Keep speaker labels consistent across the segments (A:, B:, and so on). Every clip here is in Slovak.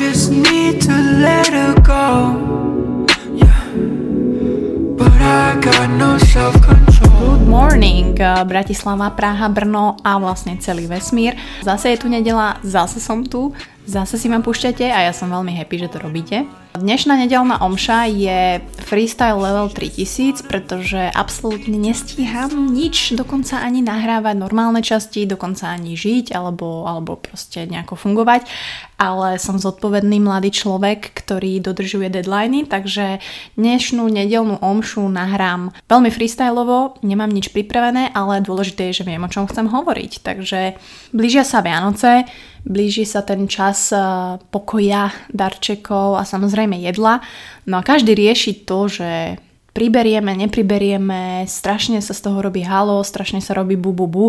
A: just need to let her go. No.
B: Good morning, uh, Bratislava, Praha, Brno a vlastne celý vesmír. Zase je tu nedela, zase som tu, zase si ma púšťate a ja som veľmi happy, že to robíte. Dnešná nedelná omša je freestyle level 3000, pretože absolútne nestíham nič, dokonca ani nahrávať normálne časti, dokonca ani žiť alebo, alebo proste nejako fungovať, ale som zodpovedný mladý človek, ktorý dodržuje deadliny, takže dnešnú nedelnú omšu nahrám veľmi freestyleovo, nemám nič pripravené, ale dôležité je, že viem, o čom chcem hovoriť. Takže blížia sa Vianoce, blíži sa ten čas eh, pokoja, darčekov a samozrejme jedla. No a každý rieši to, že priberieme, nepriberieme, strašne sa z toho robí halo, strašne sa robí bu, bu, bu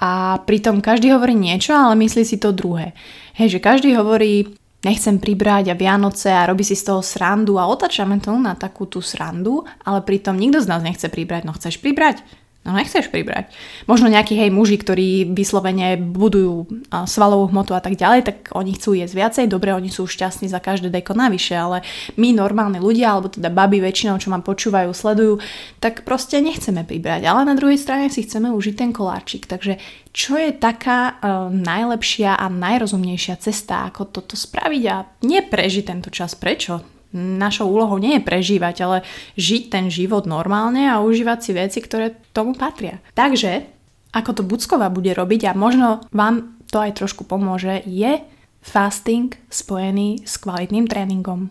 B: a pritom každý hovorí niečo, ale myslí si to druhé. Hej, že každý hovorí, nechcem pribrať a Vianoce a robí si z toho srandu a otačame to na takú tú srandu, ale pritom nikto z nás nechce pribrať. No chceš pribrať? No nechceš pribrať. Možno nejakí hej muži, ktorí vyslovene budujú svalovú hmotu a tak ďalej, tak oni chcú jesť viacej, dobre, oni sú šťastní za každé deko navyše, ale my normálni ľudia, alebo teda baby väčšinou, čo ma počúvajú, sledujú, tak proste nechceme pribrať. Ale na druhej strane si chceme užiť ten koláčik. Takže čo je taká uh, najlepšia a najrozumnejšia cesta, ako toto spraviť a neprežiť tento čas? Prečo? Našou úlohou nie je prežívať, ale žiť ten život normálne a užívať si veci, ktoré tomu patria. Takže, ako to Buckova bude robiť a možno vám to aj trošku pomôže, je fasting spojený s kvalitným tréningom.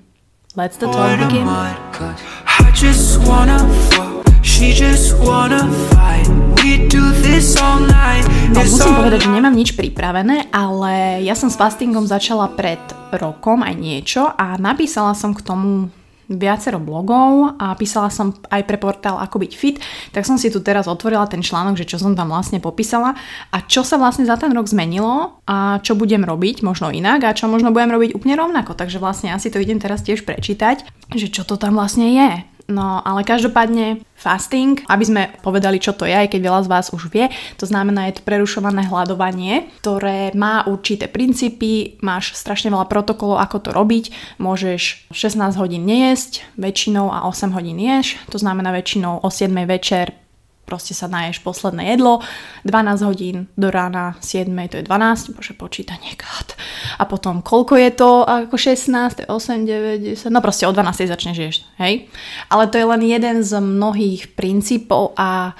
B: Let's the talk begin. I just wanna she just wanna fight. We do this all night. No, musím povedať, že nemám nič pripravené, ale ja som s fastingom začala pred rokom aj niečo a napísala som k tomu viacero blogov a písala som aj pre portál Ako byť fit, tak som si tu teraz otvorila ten článok, že čo som tam vlastne popísala a čo sa vlastne za ten rok zmenilo a čo budem robiť možno inak a čo možno budem robiť úplne rovnako. Takže vlastne ja si to idem teraz tiež prečítať, že čo to tam vlastne je. No ale každopádne fasting, aby sme povedali, čo to je, aj keď veľa z vás už vie, to znamená, je to prerušované hľadovanie, ktoré má určité princípy, máš strašne veľa protokolov, ako to robiť, môžeš 16 hodín nejesť väčšinou a 8 hodín ješ, to znamená väčšinou o 7 večer proste sa naješ posledné jedlo, 12 hodín do rána, 7 to je 12, bože počítanie, God. A potom koľko je to ako 16, 8, 9, 10, no proste o 12 začneš jesť, hej. Ale to je len jeden z mnohých princípov a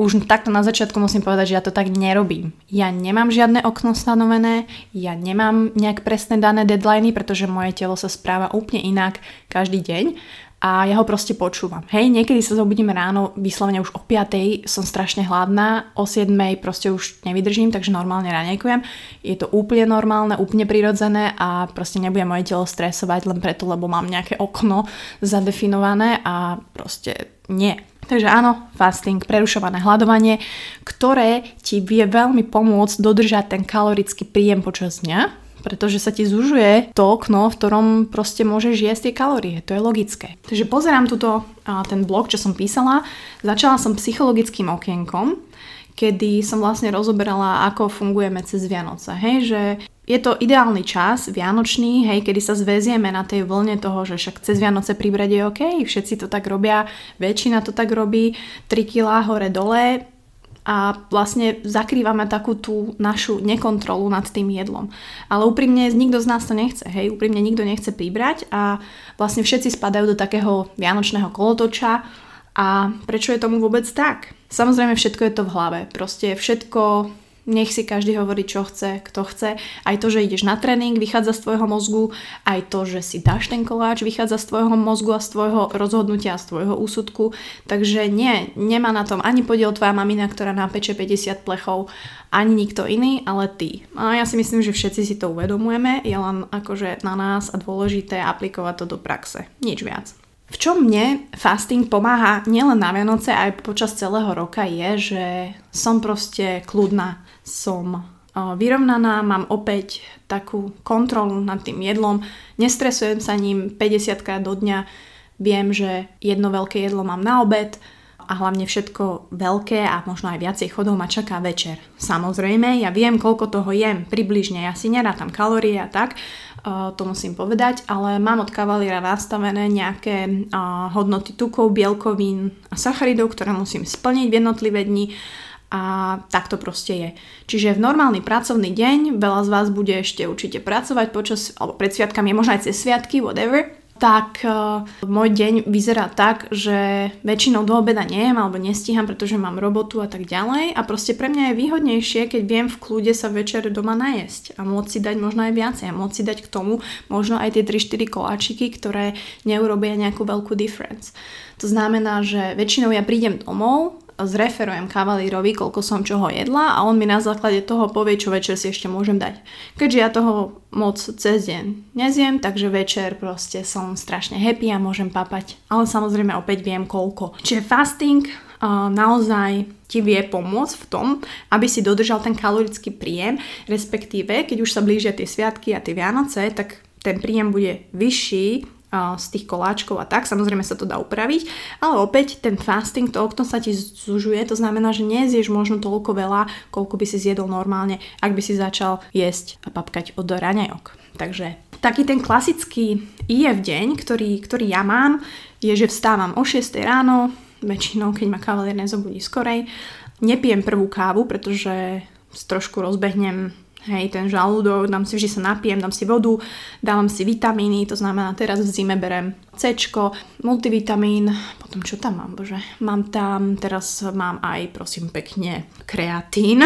B: už takto na začiatku musím povedať, že ja to tak nerobím. Ja nemám žiadne okno stanovené, ja nemám nejak presné dané deadliny, pretože moje telo sa správa úplne inak každý deň a ja ho proste počúvam. Hej, niekedy sa zobudím ráno, vyslovene už o 5. som strašne hladná, o 7. proste už nevydržím, takže normálne ranejkujem. Je to úplne normálne, úplne prirodzené a proste nebudem moje telo stresovať len preto, lebo mám nejaké okno zadefinované a proste nie. Takže áno, fasting, prerušované hľadovanie, ktoré ti vie veľmi pomôcť dodržať ten kalorický príjem počas dňa, pretože sa ti zužuje to okno, v ktorom proste môžeš jesť tie kalórie. To je logické. Takže pozerám tuto ten blog, čo som písala. Začala som psychologickým okienkom, kedy som vlastne rozoberala, ako fungujeme cez Vianoce. Hej, že je to ideálny čas, vianočný, hej, kedy sa zväzieme na tej vlne toho, že však cez Vianoce pribrať je OK, všetci to tak robia, väčšina to tak robí, 3 kg hore dole, a vlastne zakrývame takú tú našu nekontrolu nad tým jedlom. Ale úprimne nikto z nás to nechce, hej, úprimne nikto nechce pribrať a vlastne všetci spadajú do takého vianočného kolotoča a prečo je tomu vôbec tak? Samozrejme všetko je to v hlave, proste všetko nech si každý hovorí, čo chce, kto chce. Aj to, že ideš na tréning, vychádza z tvojho mozgu. Aj to, že si dáš ten koláč, vychádza z tvojho mozgu a z tvojho rozhodnutia, z tvojho úsudku. Takže nie, nemá na tom ani podiel tvoja mamina, ktorá napeče 50 plechov, ani nikto iný, ale ty. A ja si myslím, že všetci si to uvedomujeme. Je len akože na nás a dôležité aplikovať to do praxe. Nič viac. V čom mne fasting pomáha nielen na Vianoce, aj počas celého roka je, že som proste kľudná, som vyrovnaná, mám opäť takú kontrolu nad tým jedlom, nestresujem sa ním 50 krát do dňa, viem, že jedno veľké jedlo mám na obed a hlavne všetko veľké a možno aj viacej chodov ma čaká večer. Samozrejme, ja viem, koľko toho jem, približne, ja si nerátam kalórie a tak, uh, to musím povedať, ale mám od kavalíra nastavené nejaké uh, hodnoty tukov, bielkovín a sacharidov, ktoré musím splniť v jednotlivé dni a tak to proste je. Čiže v normálny pracovný deň, veľa z vás bude ešte určite pracovať počas, alebo pred sviatkami, možno aj cez sviatky, whatever, tak uh, môj deň vyzerá tak, že väčšinou do obeda nejem alebo nestíham, pretože mám robotu a tak ďalej a proste pre mňa je výhodnejšie, keď viem v kľude sa večer doma najesť a môcť si dať možno aj viacej a môcť si dať k tomu možno aj tie 3-4 koláčiky, ktoré neurobia nejakú veľkú difference. To znamená, že väčšinou ja prídem domov zreferujem kavalírovi, koľko som čoho jedla a on mi na základe toho povie, čo večer si ešte môžem dať. Keďže ja toho moc cez deň nezjem, takže večer proste som strašne happy a môžem papať. Ale samozrejme opäť viem koľko. Čiže fasting naozaj ti vie pomôcť v tom, aby si dodržal ten kalorický príjem, respektíve keď už sa blížia tie sviatky a tie Vianoce, tak ten príjem bude vyšší z tých koláčkov a tak, samozrejme sa to dá upraviť, ale opäť ten fasting, to okno sa ti zužuje, to znamená, že nezieš možno toľko veľa, koľko by si zjedol normálne, ak by si začal jesť a papkať od raňajok. Takže taký ten klasický IF deň, ktorý, ktorý ja mám, je, že vstávam o 6 ráno, väčšinou, keď ma kavalier nezobudí skorej, nepijem prvú kávu, pretože trošku rozbehnem Hej, ten žalúdok, dám si vždy sa napijem, dám si vodu, dávam si vitamíny, to znamená teraz v zime berem C, multivitamín, potom čo tam mám, bože, mám tam, teraz mám aj, prosím pekne, kreatín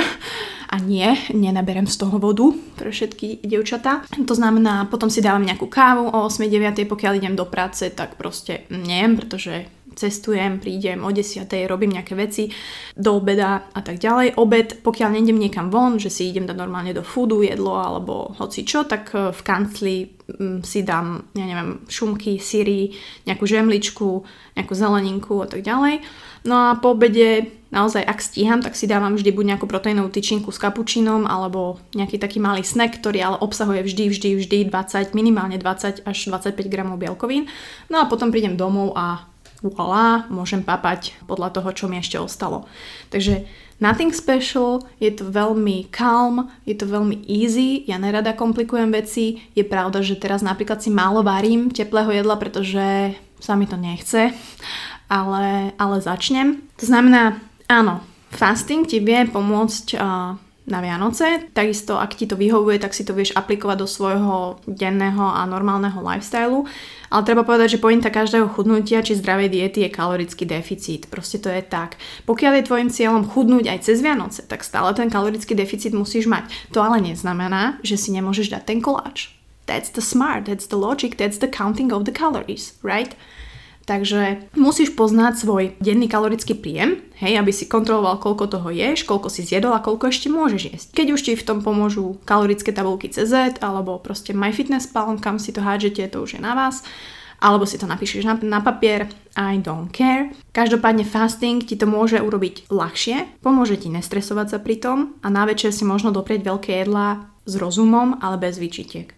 B: a nie, nenaberem z toho vodu pre všetky dievčatá. To znamená, potom si dávam nejakú kávu o 8-9, pokiaľ idem do práce, tak proste nejem, pretože cestujem, prídem o 10. robím nejaké veci do obeda a tak ďalej. Obed, pokiaľ nejdem niekam von, že si idem dať normálne do foodu jedlo alebo hoci čo, tak e, v kancli mm, si dám, ja neviem, šumky, syry, nejakú žemličku, nejakú zeleninku a tak ďalej. No a po obede naozaj, ak stíham, tak si dávam vždy buď nejakú proteínovú tyčinku s kapučínom alebo nejaký taký malý snack, ktorý ale obsahuje vždy, vždy, vždy 20, minimálne 20 až 25 gramov bielkovín. No a potom prídem domov a voilà, môžem papať podľa toho, čo mi ešte ostalo. Takže nothing special, je to veľmi calm, je to veľmi easy, ja nerada komplikujem veci, je pravda, že teraz napríklad si málo varím teplého jedla, pretože sa mi to nechce, ale, ale začnem. To znamená, áno, fasting ti vie pomôcť uh, na Vianoce. Takisto, ak ti to vyhovuje, tak si to vieš aplikovať do svojho denného a normálneho lifestylu. Ale treba povedať, že pointa každého chudnutia či zdravej diety je kalorický deficit. Proste to je tak. Pokiaľ je tvojim cieľom chudnúť aj cez Vianoce, tak stále ten kalorický deficit musíš mať. To ale neznamená, že si nemôžeš dať ten koláč. That's the smart, that's the logic, that's the counting of the calories, right? Takže musíš poznať svoj denný kalorický príjem, hej, aby si kontroloval, koľko toho ješ, koľko si zjedol a koľko ešte môžeš jesť. Keď už ti v tom pomôžu kalorické tabulky CZ alebo proste MyFitnessPal, kam si to hádžete, to už je na vás alebo si to napíšeš na, na papier, I don't care. Každopádne fasting ti to môže urobiť ľahšie, pomôže ti nestresovať sa pri tom a na večer si možno doprieť veľké jedlá s rozumom, ale bez výčitiek.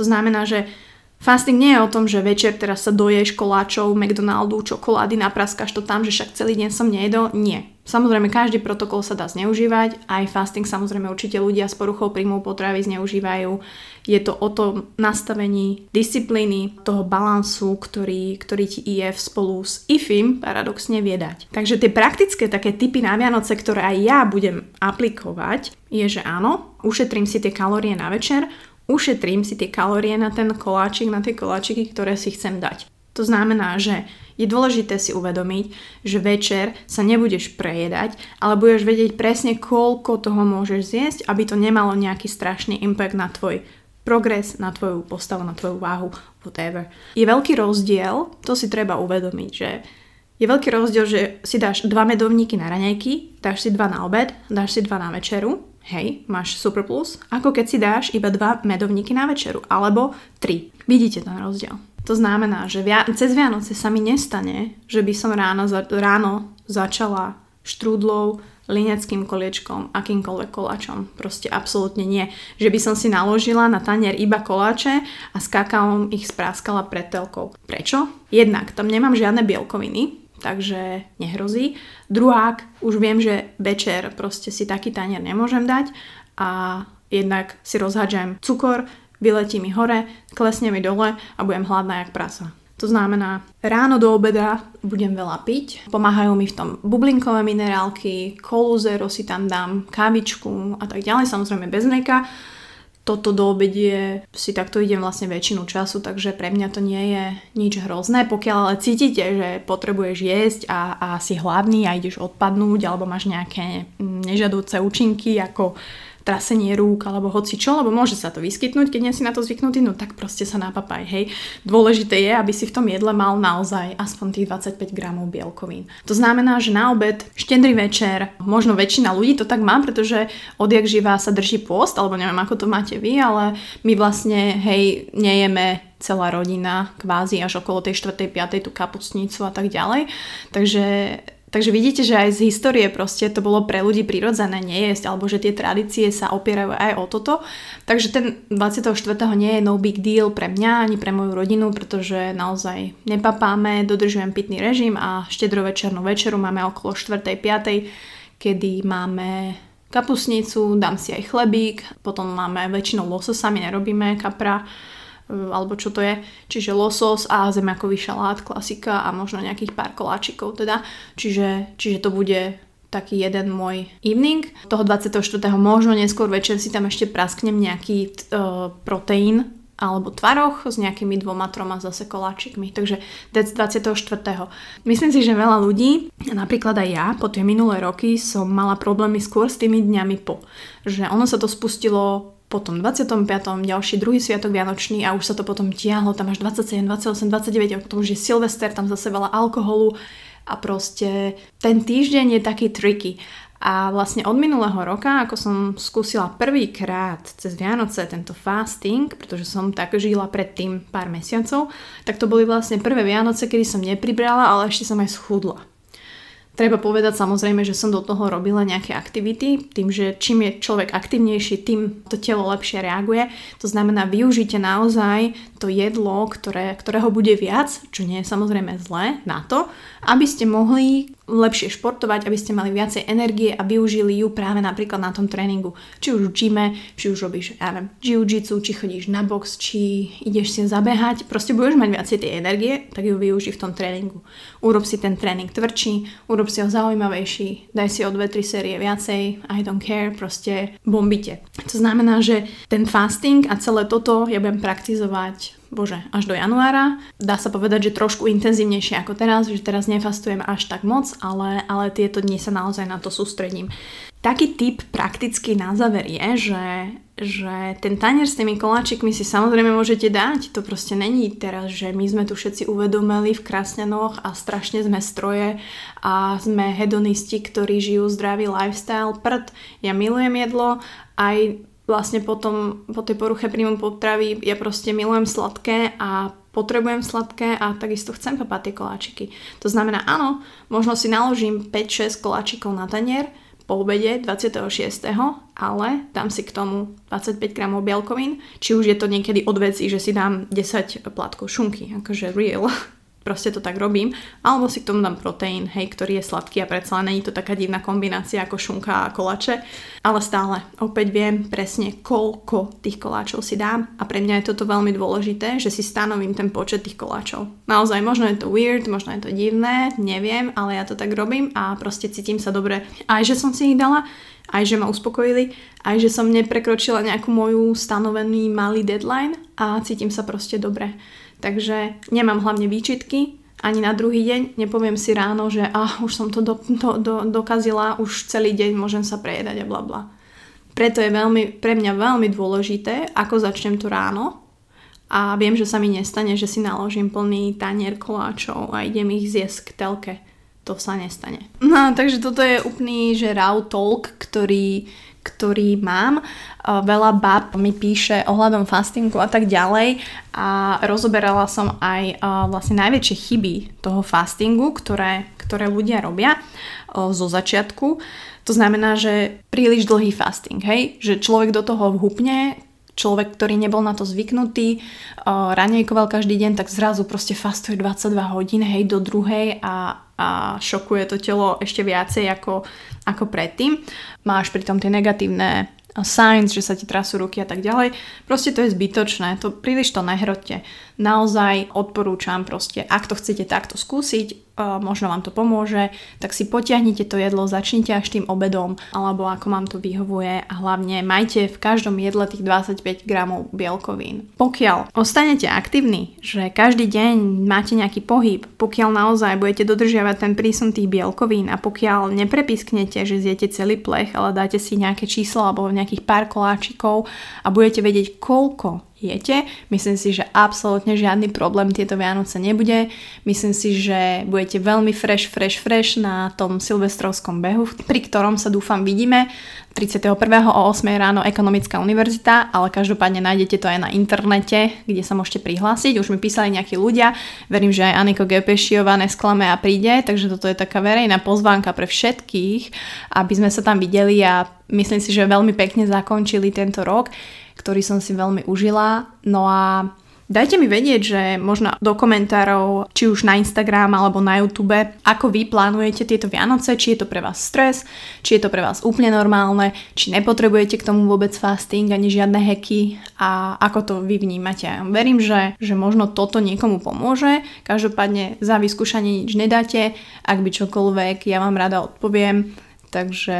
B: To znamená, že Fasting nie je o tom, že večer teraz sa doješ koláčov, McDonaldu, čokolády, napraskaš to tam, že však celý deň som nejedol. Nie. Samozrejme, každý protokol sa dá zneužívať, aj fasting samozrejme určite ľudia s poruchou príjmov potravy zneužívajú. Je to o tom nastavení disciplíny, toho balansu, ktorý, ktorý ti IF spolu s IFIM paradoxne vie dať. Takže tie praktické také typy na Vianoce, ktoré aj ja budem aplikovať, je, že áno, ušetrím si tie kalórie na večer, ušetrím si tie kalórie na ten koláčik, na tie koláčiky, ktoré si chcem dať. To znamená, že je dôležité si uvedomiť, že večer sa nebudeš prejedať, ale budeš vedieť presne, koľko toho môžeš zjesť, aby to nemalo nejaký strašný impact na tvoj progres, na tvoju postavu, na tvoju váhu, whatever. Je veľký rozdiel, to si treba uvedomiť, že je veľký rozdiel, že si dáš dva medovníky na raňajky, dáš si dva na obed, dáš si dva na večeru hej, máš super plus, ako keď si dáš iba dva medovníky na večeru, alebo tri. Vidíte ten rozdiel. To znamená, že via- cez Vianoce sa mi nestane, že by som ráno, za- ráno začala štrúdlou, lineckým koliečkom, akýmkoľvek koláčom. Proste absolútne nie. Že by som si naložila na tanier iba koláče a s kakaom ich spráskala pred telkou. Prečo? Jednak tam nemám žiadne bielkoviny, takže nehrozí. Druhák, už viem, že večer proste si taký tanier nemôžem dať a jednak si rozhádžem cukor, vyletí mi hore, klesne mi dole a budem hladná jak prasa. To znamená, ráno do obeda budem veľa piť, pomáhajú mi v tom bublinkové minerálky, kolu zero si tam dám, kávičku a tak ďalej, samozrejme bez mlieka. Toto do obedie si takto idem vlastne väčšinu času, takže pre mňa to nie je nič hrozné. Pokiaľ ale cítite, že potrebuješ jesť a, a si hladný a ideš odpadnúť alebo máš nejaké nežadúce účinky ako trasenie rúk alebo hoci čo, lebo môže sa to vyskytnúť, keď nie si na to zvyknutý, no tak proste sa napapaj, hej. Dôležité je, aby si v tom jedle mal naozaj aspoň tých 25 gramov bielkovín. To znamená, že na obed, štedrý večer, možno väčšina ľudí to tak má, pretože odjak živá sa drží pôst, alebo neviem, ako to máte vy, ale my vlastne, hej, nejeme celá rodina kvázi až okolo tej 4. 5. tú kapustnicu a tak ďalej. Takže Takže vidíte, že aj z histórie proste to bolo pre ľudí prirodzené nejesť, alebo že tie tradície sa opierajú aj o toto. Takže ten 24. nie je no big deal pre mňa ani pre moju rodinu, pretože naozaj nepapáme, dodržujem pitný režim a štedrovečernú večeru máme okolo 4. 5. kedy máme kapusnicu, dám si aj chlebík, potom máme väčšinou lososa, my nerobíme kapra, alebo čo to je, čiže losos a zemiakový šalát, klasika a možno nejakých pár koláčikov teda, čiže, čiže to bude taký jeden môj evening. Toho 24. možno neskôr večer si tam ešte prasknem nejaký uh, proteín alebo tvaroch s nejakými dvoma, troma zase koláčikmi. Takže that's 24. Myslím si, že veľa ľudí, napríklad aj ja, po tie minulé roky som mala problémy skôr s tými dňami po. Že ono sa to spustilo potom 25. ďalší druhý sviatok Vianočný a už sa to potom tiahlo tam až 27, 28, 29 a potom už je Silvester, tam zase veľa alkoholu a proste ten týždeň je taký tricky. A vlastne od minulého roka, ako som skúsila prvýkrát cez Vianoce tento fasting, pretože som tak žila predtým pár mesiacov, tak to boli vlastne prvé Vianoce, kedy som nepribrala, ale ešte som aj schudla. Treba povedať samozrejme, že som do toho robila nejaké aktivity, tým, že čím je človek aktivnejší, tým to telo lepšie reaguje. To znamená, využite naozaj to jedlo, ktoré, ktorého bude viac, čo nie je samozrejme zlé, na to, aby ste mohli lepšie športovať, aby ste mali viacej energie a využili ju práve napríklad na tom tréningu. Či už v gyme, či už robíš, ja neviem, jiu-jitsu, či chodíš na box, či ideš si zabehať, proste budeš mať viacej tej energie, tak ju využij v tom tréningu. Urob si ten tréning tvrdší, urob si ho zaujímavejší, daj si o 2-3 série viacej, I don't care, proste bombite. To znamená, že ten fasting a celé toto ja budem praktizovať bože, až do januára. Dá sa povedať, že trošku intenzívnejšie ako teraz, že teraz nefastujem až tak moc, ale, ale tieto dni sa naozaj na to sústredím. Taký tip prakticky na záver je, že, že ten tanier s tými koláčikmi si samozrejme môžete dať. To proste není teraz, že my sme tu všetci uvedomili v krásnenoch a strašne sme stroje a sme hedonisti, ktorí žijú zdravý lifestyle. Prd, ja milujem jedlo, aj vlastne potom po tej poruche príjmu potravy ja proste milujem sladké a potrebujem sladké a takisto chcem papať tie koláčiky. To znamená, áno, možno si naložím 5-6 koláčikov na tanier po obede 26. ale dám si k tomu 25 gramov bielkovín, či už je to niekedy od veci, že si dám 10 plátkov šunky, akože real, proste to tak robím, alebo si k tomu dám proteín, hej, ktorý je sladký a predsa není to taká divná kombinácia ako šunka a koláče, ale stále opäť viem presne, koľko tých koláčov si dám a pre mňa je toto veľmi dôležité, že si stanovím ten počet tých koláčov. Naozaj, možno je to weird, možno je to divné, neviem, ale ja to tak robím a proste cítim sa dobre. Aj že som si ich dala, aj že ma uspokojili, aj že som neprekročila nejakú moju stanovený malý deadline a cítim sa proste dobre. Takže nemám hlavne výčitky, ani na druhý deň nepoviem si ráno, že ah, už som to do, do, do, dokazila, už celý deň môžem sa prejedať a bla bla. Preto je veľmi, pre mňa veľmi dôležité, ako začnem to ráno a viem, že sa mi nestane, že si naložím plný tanier koláčov a idem ich zjesť k telke. To sa nestane. No, takže toto je úplný, že raw talk, ktorý ktorý mám. Veľa bab mi píše ohľadom fastingu a tak ďalej a rozoberala som aj vlastne najväčšie chyby toho fastingu, ktoré, ktoré ľudia robia zo začiatku. To znamená, že príliš dlhý fasting, hej? Že človek do toho vhupne, človek, ktorý nebol na to zvyknutý, ranejkoval každý deň, tak zrazu proste fastuje 22 hodín, hej, do druhej a, a šokuje to telo ešte viacej ako, ako predtým. Máš pritom tie negatívne signs, že sa ti trasú ruky a tak ďalej. Proste to je zbytočné, to príliš to nehrote. Naozaj odporúčam proste, ak to chcete takto skúsiť, možno vám to pomôže, tak si potiahnite to jedlo, začnite až tým obedom, alebo ako vám to vyhovuje a hlavne majte v každom jedle tých 25 gramov bielkovín. Pokiaľ ostanete aktívni, že každý deň máte nejaký pohyb, pokiaľ naozaj budete dodržiavať ten prísun tých bielkovín a pokiaľ neprepisknete, že zjete celý plech, ale dáte si nejaké číslo alebo nejakých pár koláčikov a budete vedieť, koľko jete. Myslím si, že absolútne žiadny problém tieto Vianoce nebude. Myslím si, že budete veľmi fresh, fresh, fresh na tom silvestrovskom behu, pri ktorom sa dúfam vidíme 31. o 8. ráno Ekonomická univerzita, ale každopádne nájdete to aj na internete, kde sa môžete prihlásiť. Už mi písali nejakí ľudia, verím, že aj Aniko Gepešiová nesklame a príde, takže toto je taká verejná pozvánka pre všetkých, aby sme sa tam videli a myslím si, že veľmi pekne zakončili tento rok ktorý som si veľmi užila. No a Dajte mi vedieť, že možno do komentárov, či už na Instagram alebo na YouTube, ako vy plánujete tieto Vianoce, či je to pre vás stres, či je to pre vás úplne normálne, či nepotrebujete k tomu vôbec fasting ani žiadne heky a ako to vy vnímate. Verím, že, že možno toto niekomu pomôže, každopádne za vyskúšanie nič nedáte, ak by čokoľvek, ja vám rada odpoviem Takže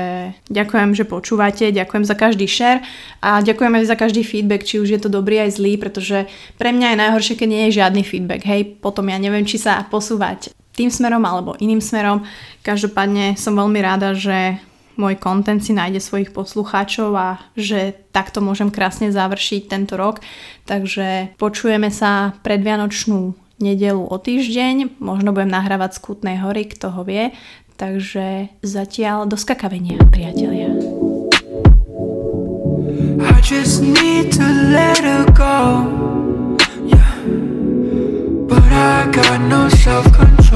B: ďakujem, že počúvate, ďakujem za každý share a ďakujem aj za každý feedback, či už je to dobrý aj zlý, pretože pre mňa je najhoršie, keď nie je žiadny feedback. Hej, potom ja neviem, či sa posúvať tým smerom alebo iným smerom. Každopádne som veľmi rada, že môj kontent si nájde svojich poslucháčov a že takto môžem krásne završiť tento rok. Takže počujeme sa predvianočnú nedelu o týždeň, možno budem nahrávať z Kutnej hory, kto ho vie, Takže zatiaľ do skakavenia, priatelia. I just need to let her go. Yeah. But I got no self-control